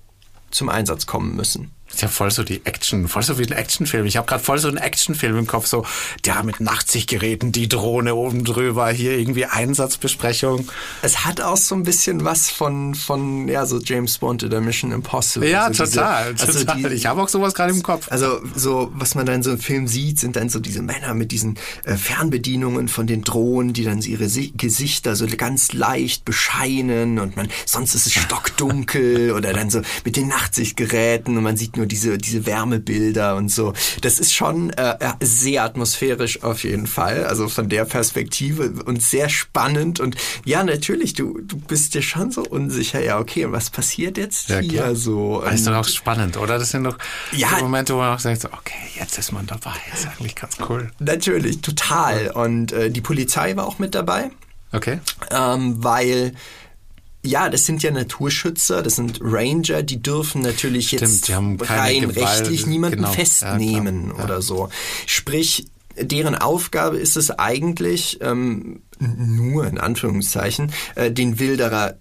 C: zum Einsatz kommen müssen.
B: Ist ja voll so die Action, voll so wie ein Actionfilm. Ich habe gerade voll so einen Actionfilm im Kopf, so ja mit Nachtsichtgeräten, die Drohne oben drüber, hier irgendwie Einsatzbesprechung.
C: Es hat auch so ein bisschen was von, von ja, so James Bond oder Mission Impossible.
B: Ja,
C: also diese-
B: total,
C: also
B: total.
C: die-
B: ich habe auch sowas gerade im Kopf.
C: Also so, was man dann so im Film sieht, sind dann so diese Männer mit diesen äh, Fernbedienungen von den Drohnen, die dann ihre Si Gesichter so ganz leicht bescheinen und man, sonst ist es stockdunkel oder dann so mit den Nachtsichtgeräten und man sieht nur diese, diese Wärmebilder und so. Das ist schon äh, ja, sehr atmosphärisch auf jeden Fall, also von der Perspektive und sehr spannend und ja, natürlich, du, du bist dir schon so unsicher, ja, okay, was passiert jetzt
B: Ja,
C: hier
B: klar.
C: so?
B: Das ist doch auch spannend, oder? Das sind doch
C: Ja.
B: die Momente, wo man auch sagt, so, okay, jetzt ist man dabei. ist eigentlich ganz cool.
C: Natürlich, total. Und äh, die Polizei war auch mit dabei,
B: Okay.
C: ähm, weil ja, das sind ja Naturschützer, das sind Ranger, die dürfen natürlich
B: Stimmt,
C: jetzt
B: keine
C: rein
B: Gewalt,
C: rechtlich niemanden
B: genau. Ja,
C: festnehmen
B: klar, ja.
C: oder so. Sprich, deren Aufgabe ist es eigentlich, ähm, nur in Anführungszeichen, äh, den Wilderer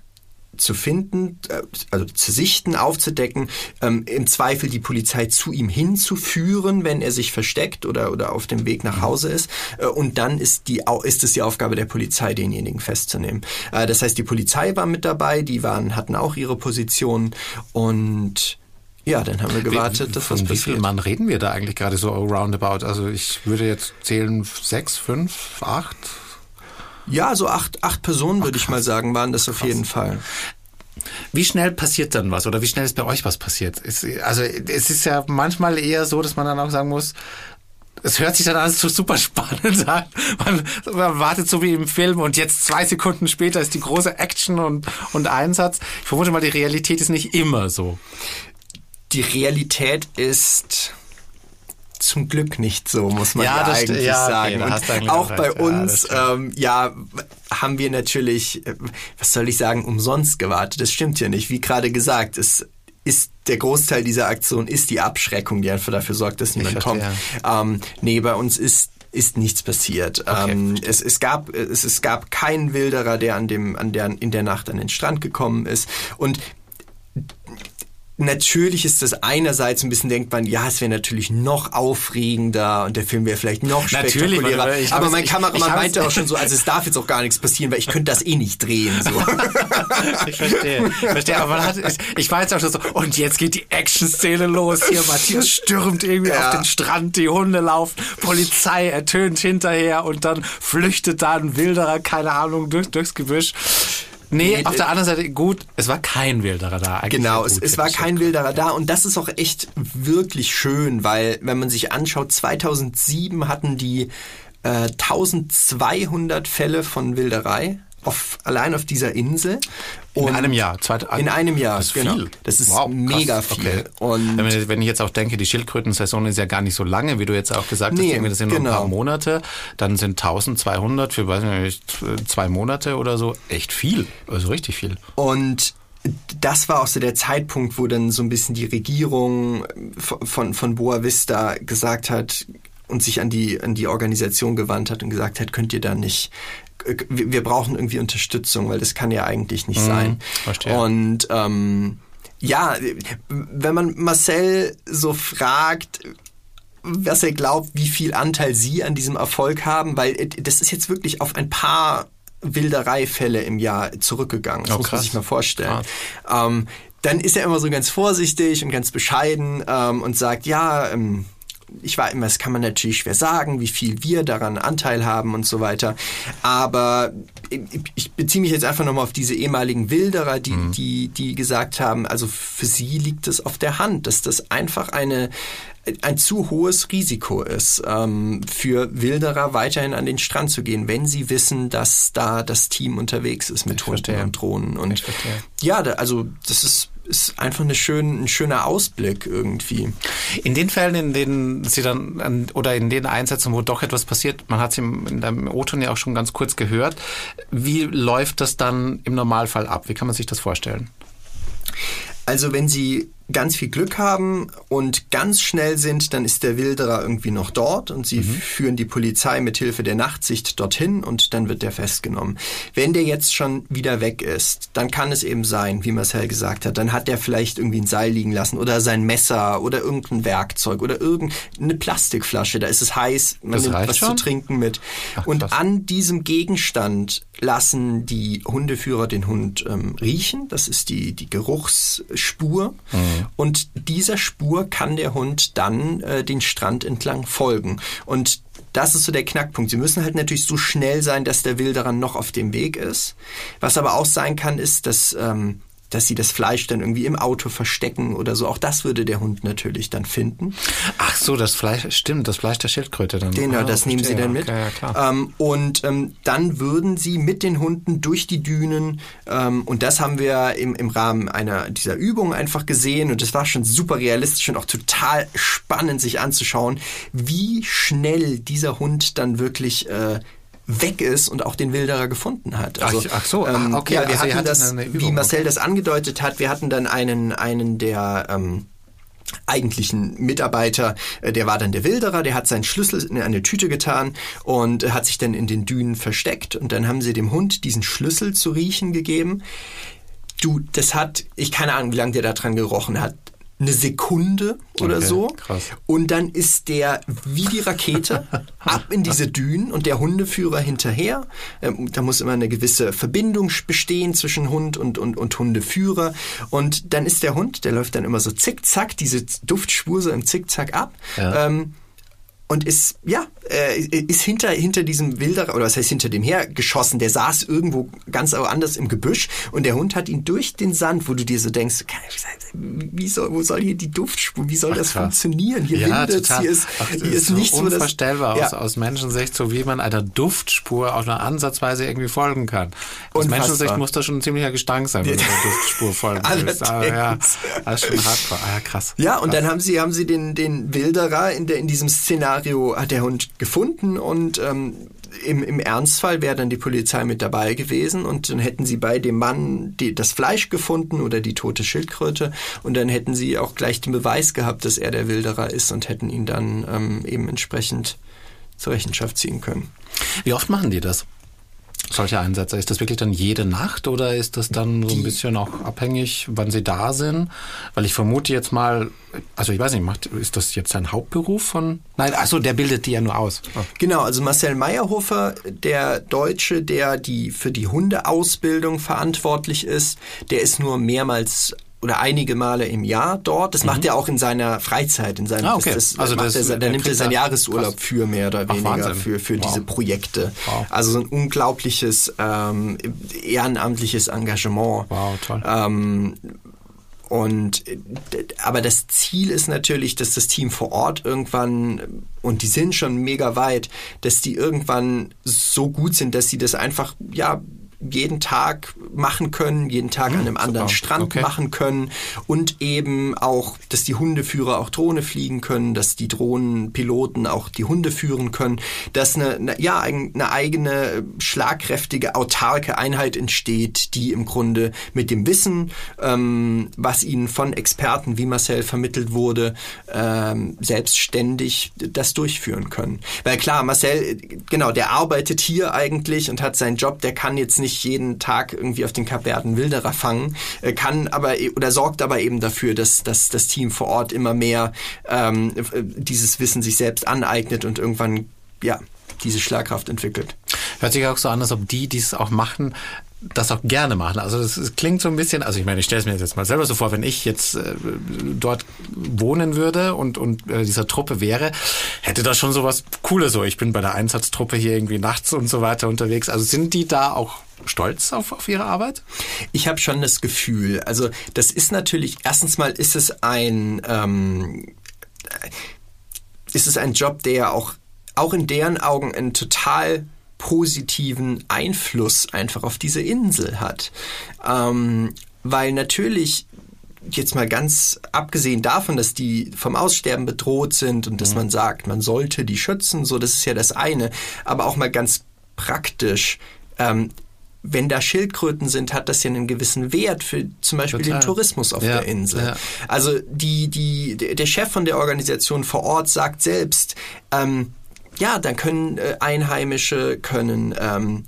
C: zu finden, äh, also zu sichten, aufzudecken, ähm, im Zweifel die Polizei zu ihm hinzuführen, wenn er sich versteckt oder, oder auf dem Weg nach Hause ist. Äh, und dann ist, die, ist es die Aufgabe der Polizei, denjenigen festzunehmen. Äh, das heißt, die Polizei war mit dabei, die waren, hatten auch ihre Position und ja, dann haben wir gewartet,
B: wie,
C: dass was
B: wie
C: passiert.
B: viel Mann reden wir da eigentlich gerade so roundabout? Also ich würde jetzt zählen sechs, fünf, acht.
C: Ja, so acht, acht Personen, würde ich mal sagen, waren das auf jeden Fall.
B: Wie schnell passiert dann was oder wie schnell ist bei euch was passiert? Es, also es ist ja manchmal eher so, dass man dann auch sagen muss, es hört sich dann alles so super spannend an. Man, man wartet so wie im Film und jetzt zwei Sekunden später ist die große Action und, und Einsatz. Ich vermute mal, die Realität ist nicht immer so.
C: Die Realität ist zum Glück nicht so, muss man
B: Ja,
C: ja, eigentlich
B: ja, okay,
C: sagen.
B: da
C: Und auch bei
B: recht. Ja,
C: uns,
B: stimmt.
C: ähm, ja, haben wir natürlich, äh, was soll ich sagen, umsonst gewartet. Das stimmt ja nicht. Wie gerade gesagt, es ist der Großteil dieser Aktion ist die Abschreckung, die einfach dafür sorgt, dass niemand kommt. Ähm, nee, bei uns ist ist nichts passiert.
B: Okay,
C: ähm, es, es, gab, es, es gab keinen Wilderer, der, an dem, an der in der Nacht an den Strand gekommen ist. Und Natürlich ist das einerseits ein bisschen denkt man, ja, es wäre natürlich noch aufregender und der Film wäre vielleicht noch
B: Natürlich,
C: spektakulärer.
B: weil ich
C: aber mein Kameramann meinte auch schon so, also es darf jetzt auch gar nichts passieren, weil ich könnte das eh nicht drehen. So.
B: Ich verstehe. Ich verstehe. Aber man hat, ich, ich war jetzt auch schon so, und jetzt geht die Action-Szene los. Hier, Matthias stürmt irgendwie
C: Ja.
B: auf den Strand, die Hunde laufen, Polizei ertönt hinterher und dann flüchtet da ein Wilderer, keine Ahnung, durch, durchs Gebüsch. Nee,
C: Nee,
B: auf der anderen Seite, gut, es war kein Wilderer da. Eigentlich
C: Genau,
B: ja
C: es,
B: gut,
C: es war kein Wilderer da und das ist auch echt wirklich schön, weil wenn man sich anschaut, 2007 hatten die äh, 1200 Fälle von Wilderei auf, allein auf dieser Insel.
B: In
C: Und
B: einem Jahr. Zweit,
C: In einem Jahr,
B: das ist
C: genau.
B: viel.
C: Das ist
B: wow, krass.
C: mega viel.
B: Okay.
C: Und
B: wenn, ich- wenn ich jetzt auch denke, die Schildkrötensaison ist ja gar nicht so lange, wie du jetzt auch gesagt hast,
C: Nee,
B: irgendwie, das sind nur ein
C: genau.
B: paar Monate, dann sind 1200 für weiß nicht, zwei Monate oder so echt viel, also richtig viel.
C: Und das war auch so der Zeitpunkt, wo dann so ein bisschen die Regierung von, von, von Boa Vista gesagt hat und sich an die, an die Organisation gewandt hat und gesagt hat, könnt ihr da nicht, wir brauchen irgendwie Unterstützung, weil das kann ja eigentlich nicht sein.
B: verstehe.
C: Und ähm, ja, wenn man Marcel so fragt, was er glaubt, wie viel Anteil sie an diesem Erfolg haben, weil äh, das ist jetzt wirklich auf ein paar Wildereifälle im Jahr zurückgegangen. Das
B: Oh,
C: muss man sich mal vorstellen. Ähm, dann ist er immer so ganz vorsichtig und ganz bescheiden ähm, und sagt, ja, ähm, ich war immer, das kann man natürlich schwer sagen, wie viel wir daran Anteil haben und so weiter. Aber ich, beziehe mich jetzt einfach nochmal auf diese ehemaligen Wilderer, die, die, die gesagt haben, also für sie liegt es auf der Hand, dass das einfach eine, ein zu hohes Risiko ist, ähm, für Wilderer weiterhin an den Strand zu gehen, wenn sie wissen, dass da das Team unterwegs ist mit Hunden und Drohnen. Und ja, da, also das ist, ist einfach eine schön, ein schöner Ausblick irgendwie.
B: In den Fällen, in denen sie dann, an- oder in den Einsätzen, wo doch etwas passiert, man hat es in deinem O-Ton ja auch schon ganz kurz gehört, wie läuft das dann im Normalfall ab? Wie kann man sich das vorstellen?
C: Also wenn sie ganz viel Glück haben und ganz schnell sind, dann ist der Wilderer irgendwie noch dort und sie führen die Polizei mit Hilfe der Nachtsicht dorthin und dann wird der festgenommen. Wenn der jetzt schon wieder weg ist, dann kann es eben sein, wie Marcel gesagt hat, dann hat der vielleicht irgendwie ein Seil liegen lassen oder sein Messer oder irgendein Werkzeug oder irgendeine Plastikflasche, da ist es heiß, man
B: Das
C: nimmt was
B: schon?
C: zu trinken mit.
B: Ach,
C: und
B: krass.
C: an diesem Gegenstand lassen die Hundeführer den Hund ähm, riechen. Das ist die, die Geruchsspur. Und dieser Spur kann der Hund dann äh, den Strand entlang folgen. Und das ist so der Knackpunkt. Sie müssen halt natürlich so schnell sein, dass der Wilderer noch auf dem Weg ist. Was aber auch sein kann, ist, dass, ähm, dass sie das Fleisch dann irgendwie im Auto verstecken oder so. Auch das würde der Hund natürlich dann finden.
B: Ach so, das Fleisch, stimmt, das Fleisch der Schildkröte dann.
C: Genau,
B: Ah,
C: das nehmen sie
B: verstehe.
C: dann mit.
B: Okay, ja, klar.
C: ähm, und ähm, dann würden sie mit den Hunden durch die Dünen, ähm, und das haben wir im, im Rahmen einer dieser Übungen einfach gesehen, und das war schon super realistisch und auch total spannend, sich anzuschauen, wie schnell dieser Hund dann wirklich äh, weg ist und auch den Wilderer gefunden hat. Also,
B: Ach- ach so, ah, okay,
C: Ja, wir
B: also
C: hatten das, wie Marcel das angedeutet hat, wir hatten dann einen, einen der ähm, eigentlichen Mitarbeiter, äh, der war dann der Wilderer, der hat seinen Schlüssel in eine Tüte getan und hat sich dann in den Dünen versteckt und dann haben sie dem Hund diesen Schlüssel zu riechen gegeben. Du, das hat, ich keine Ahnung, wie lange der da dran gerochen hat. Eine Sekunde oder
B: Okay,
C: so.
B: krass.
C: Und dann ist der wie die Rakete ab in diese Dünen und der Hundeführer hinterher. Ähm, da muss immer eine gewisse Verbindung bestehen zwischen Hund und, und, und Hundeführer. Und dann ist der Hund, der läuft dann immer so zickzack, diese Duftspur so im Zickzack ab.
B: Ja.
C: Ähm, und ist, ja, äh, ist hinter, hinter diesem Wilderer, oder was heißt hinter dem hergeschossen, der saß irgendwo ganz anders im Gebüsch und der Hund hat ihn durch den Sand, wo du dir so denkst, wie soll, wo soll hier die Duftspur, wie soll das
B: krass.
C: funktionieren? Hier
B: ja,
C: windet's,
B: total.
C: hier ist,
B: Ach, das
C: hier ist nichts,
B: so
C: wo das...
B: unvorstellbar
C: Ja.
B: aus, aus Menschensicht, so wie man einer Duftspur auch nur ansatzweise irgendwie folgen kann. Aus
C: Unfassbar.
B: Menschensicht muss das schon ein ziemlicher Gestank sein, wenn du einer Duftspur folgen willst. Aber ja, das ist schon hardcore. Ah, ja, krass.
C: Ja, und
B: krass.
C: dann haben sie, haben sie den, den Wilderer in, der, in diesem Szenario, hat der Hund gefunden und ähm, im, im Ernstfall wäre dann die Polizei mit dabei gewesen und dann hätten sie bei dem Mann die, das Fleisch gefunden oder die tote Schildkröte und dann hätten sie auch gleich den Beweis gehabt, dass er der Wilderer ist und hätten ihn dann ähm, eben entsprechend zur Rechenschaft ziehen können.
B: Wie oft machen die das? Solche Einsätze? Ist das wirklich dann jede Nacht oder ist das dann so ein bisschen auch abhängig, wann sie da sind? Weil ich vermute jetzt mal, also ich weiß nicht, macht, ist das jetzt sein Hauptberuf von? Nein, achso, der bildet die ja nur aus. Oh.
C: Genau, also Marcel Meyerhofer, der Deutsche, der die für die Hundeausbildung verantwortlich ist, der ist nur mehrmals oder einige Male im Jahr dort. Das mhm. macht er auch in seiner Freizeit, in seinem
B: ah, okay.
C: das, also das, er, da nimmt er seinen Jahresurlaub krass. für mehr oder weniger Ach, für für wow. diese Projekte. Wow. Also so ein unglaubliches ähm, ehrenamtliches Engagement.
B: Wow, toll.
C: Ähm, und aber das Ziel ist natürlich, dass das Team vor Ort irgendwann und die sind schon mega weit, dass die irgendwann so gut sind, dass sie das einfach ja jeden Tag machen können, jeden Tag hm, an einem anderen super. Strand okay. machen können und eben auch, dass die Hundeführer auch Drohne fliegen können, dass die Drohnenpiloten auch die Hunde führen können, dass eine, eine ja eine eigene schlagkräftige autarke Einheit entsteht, die im Grunde mit dem Wissen, ähm, was ihnen von Experten wie Marcel vermittelt wurde, ähm, selbstständig das durchführen können. Weil klar, Marcel, genau, der arbeitet hier eigentlich und hat seinen Job, der kann jetzt nicht nicht jeden Tag irgendwie auf den Kapverden Wilderer fangen, äh, kann aber oder sorgt aber eben dafür, dass, dass das Team vor Ort immer mehr ähm, äh, dieses Wissen sich selbst aneignet und irgendwann ja diese Schlagkraft entwickelt.
B: Hört sich auch so an, als ob die, die es auch machen, das auch gerne machen. Also das, klingt so ein bisschen, also ich meine, ich stelle es mir jetzt mal selber so vor, wenn ich jetzt äh, dort wohnen würde und, und äh, dieser Truppe wäre, hätte das schon so was Cooles so. Ich bin bei der Einsatztruppe hier irgendwie nachts und so weiter unterwegs. Also sind die da auch stolz auf, auf ihre Arbeit?
C: Ich habe schon das Gefühl, also das ist natürlich, erstens mal ist es ein, ähm, ist es ein Job, der auch, auch in deren Augen ein total positiven Einfluss einfach auf diese Insel hat. Ähm, weil natürlich jetzt mal ganz abgesehen davon, dass die vom Aussterben bedroht sind und dass mhm. man sagt, man sollte die schützen, so das ist ja das eine, aber auch mal ganz praktisch. Ähm, wenn da Schildkröten sind, hat das ja einen gewissen Wert für zum Beispiel Total. den Tourismus auf ja, der Insel. Ja. Also die, die, der Chef von der Organisation vor Ort sagt selbst, ähm, ja, dann können äh, Einheimische können ähm,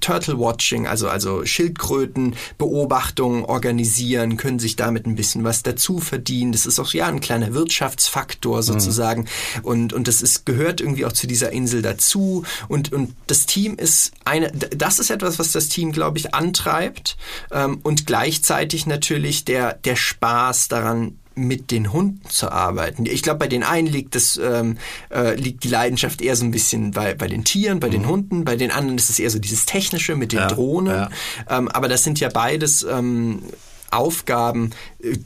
C: Turtle Watching, also, also Schildkrötenbeobachtungen organisieren, können sich damit ein bisschen was dazu verdienen. Das ist auch ja ein kleiner Wirtschaftsfaktor mhm. sozusagen. Mhm. Und, und das ist, gehört irgendwie auch zu dieser Insel dazu. Und, und das Team ist eine, das ist etwas, was das Team, glaube ich, antreibt. Ähm, und gleichzeitig natürlich der, der Spaß daran, mit den Hunden zu arbeiten. Ich glaube, bei den einen liegt das ähm, äh, liegt die Leidenschaft eher so ein bisschen bei, bei den Tieren, bei mhm. den Hunden, bei den anderen ist es eher so dieses Technische mit den ja, Drohnen. Ja. Ähm, aber das sind ja beides ähm, Aufgaben, äh,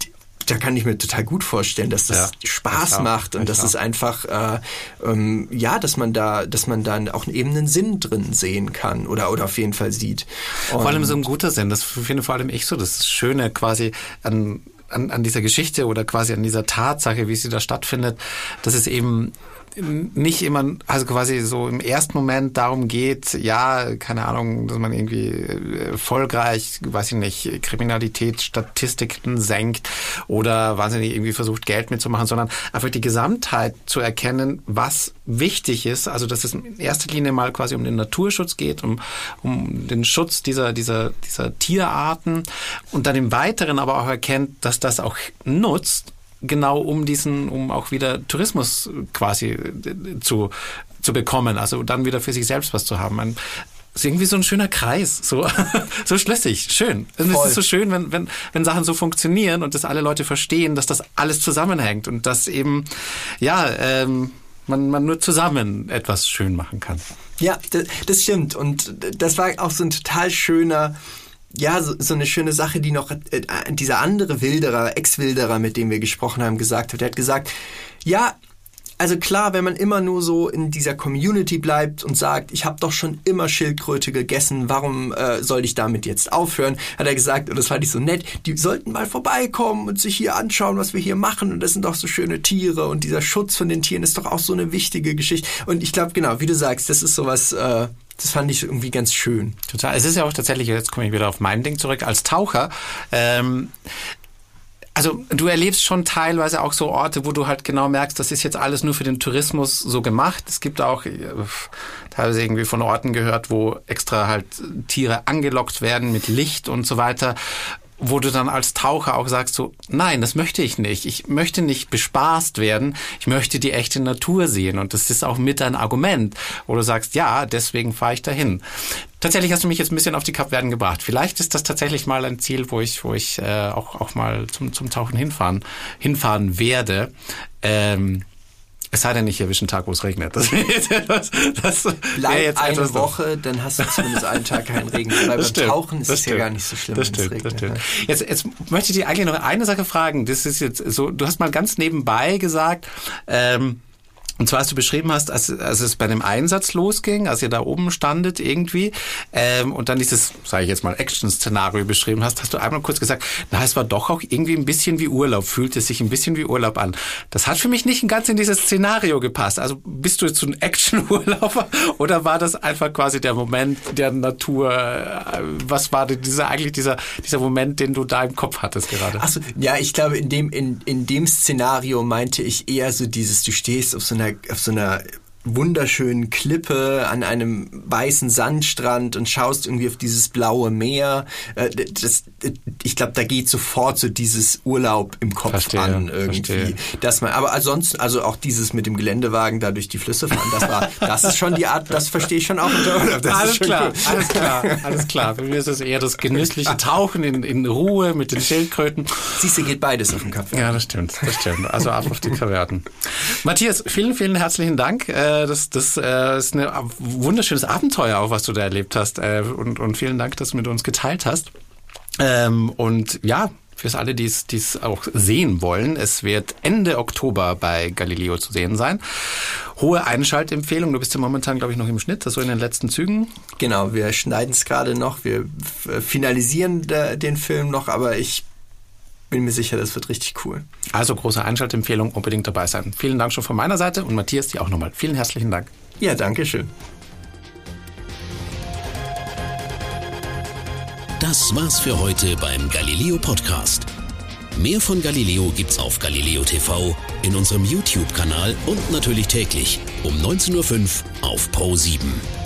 C: da kann ich mir total gut vorstellen, dass das ja, Spaß das macht und dass es einfach äh, ähm, ja, dass man da, dass man dann auch eben einen Sinn drin sehen kann oder oder auf jeden Fall sieht.
B: Und vor allem so ein guter Sinn. Das finde vor allem ich so das Schöne quasi an an, an dieser Geschichte oder quasi an dieser Tatsache, wie sie da stattfindet, dass es eben nicht immer, also quasi so im ersten Moment darum geht, ja, keine Ahnung, dass man irgendwie äh, erfolgreich, weiß ich nicht, Kriminalitätsstatistiken senkt oder wahnsinnig irgendwie versucht, Geld mitzumachen, sondern einfach die Gesamtheit zu erkennen, was wichtig ist, also dass es in erster Linie mal quasi um den Naturschutz geht, um, um den Schutz dieser, dieser, dieser Tierarten und dann im Weiteren aber auch erkennt, dass das auch nutzt, genau um diesen, um auch wieder Tourismus quasi äh, zu, zu bekommen, also dann wieder für sich selbst was zu haben. Ein, ist irgendwie so ein schöner Kreis, so, so schlüssig, schön. Und es ist so schön, wenn, wenn, wenn Sachen so funktionieren und dass alle Leute verstehen, dass das alles zusammenhängt und dass eben, ja, ähm, man, man nur zusammen etwas schön machen kann.
C: Ja, das, das stimmt. Und das war auch so ein total schöner, ja, so, so eine schöne Sache, die noch äh, dieser andere Wilderer, Ex-Wilderer, mit dem wir gesprochen haben, gesagt hat. Er hat gesagt, ja, also klar, wenn man immer nur so in dieser Community bleibt und sagt, ich habe doch schon immer Schildkröte gegessen, warum äh, soll ich damit jetzt aufhören? Hat er gesagt, und das fand ich so nett, die sollten mal vorbeikommen und sich hier anschauen, was wir hier machen. Und das sind doch so schöne Tiere und dieser Schutz von den Tieren ist doch auch so eine wichtige Geschichte. Und ich glaube, genau, wie du sagst, das ist sowas, äh, das fand ich irgendwie ganz schön.
B: Total. Es ist ja auch tatsächlich, jetzt komme ich wieder auf mein Ding zurück, als Taucher. Ähm, Also du erlebst schon teilweise auch so Orte, wo du halt genau merkst, das ist jetzt alles nur für den Tourismus so gemacht. Es gibt auch äh, teilweise irgendwie von Orten gehört, wo extra halt Tiere angelockt werden mit Licht und so weiter wo du dann als Taucher auch sagst so, nein, das möchte ich nicht. Ich möchte nicht bespaßt werden. Ich möchte die echte Natur sehen. Und das ist auch mit ein Argument, wo du sagst, ja, deswegen fahre ich dahin. Tatsächlich hast du mich jetzt ein bisschen auf die Kapverden gebracht. Vielleicht ist das tatsächlich mal ein Ziel, wo ich, wo ich äh, auch, auch mal zum, zum Tauchen hinfahren, hinfahren werde. Ähm, es sei denn, ich erwische einen Tag, wo es regnet. Das,
C: das, das Bleib jetzt eine Woche, dann hast du zumindest einen Tag keinen Regen. Weil beim stimmt, Tauchen ist es ja gar nicht so schlimm,
B: das stimmt, regnet, das stimmt. Jetzt, jetzt möchte ich dir eigentlich noch eine Sache fragen. Das ist jetzt so, du hast mal ganz nebenbei gesagt, ähm, und zwar, als du beschrieben hast, als, als es bei dem Einsatz losging, als ihr da oben standet irgendwie, ähm, und dann dieses, sage ich jetzt mal, Action-Szenario beschrieben hast, hast du einmal kurz gesagt, na, es war doch auch irgendwie ein bisschen wie Urlaub, fühlte sich ein bisschen wie Urlaub an. Das hat für mich nicht ganz in dieses Szenario gepasst. Also bist du jetzt so ein Action-Urlauber oder war das einfach quasi der Moment der Natur? Äh, was war denn dieser eigentlich dieser dieser Moment, den du da im Kopf hattest gerade?
C: Achso, ja, ich glaube, in dem in in dem Szenario meinte ich eher so dieses, du stehst auf so einer einer, auf so einer wunderschönen Klippe an einem weißen Sandstrand und schaust irgendwie auf dieses blaue Meer. Äh, das, ich glaube, da geht sofort so dieses Urlaub im Kopf verstehe, an irgendwie. Verstehe. Dass man, aber ansonsten, also auch dieses mit dem Geländewagen da durch die Flüsse fahren, das war, das ist schon die Art, das verstehe ich schon auch unter Urlaub. Das
B: alles klar, gut. alles klar, alles klar. Für mich ist es eher das genüssliche Tauchen in, in Ruhe mit den Schildkröten.
C: Siehst du, geht beides auf dem Kaffee.
B: Ja, das stimmt, das stimmt. Also ab auf die Kaverten. Matthias, vielen, vielen herzlichen Dank. Äh, äh, das, das äh, ist ein wunderschönes Abenteuer auch, was du da erlebt hast. Äh, und, und vielen Dank, dass du mit uns geteilt hast. Ähm, und ja, fürs alle, die es auch sehen wollen. Es wird Ende Oktober bei Galileo zu sehen sein. Hohe Einschaltempfehlung. Du bist ja momentan, glaube ich, noch im Schnitt, so in den letzten Zügen.
C: Genau, wir schneiden es gerade noch. Wir finalisieren den Film noch, aber ich bin mir sicher, das wird richtig cool.
B: Also große Einschaltempfehlung, unbedingt dabei sein. Vielen Dank schon von meiner Seite und Matthias, dir auch nochmal. Vielen herzlichen Dank.
C: Ja, danke schön.
A: Das war's für heute beim Galileo Podcast. Mehr von Galileo gibt's auf Galileo TV, in unserem YouTube-Kanal und natürlich täglich um 19.05 Uhr auf Pro 7.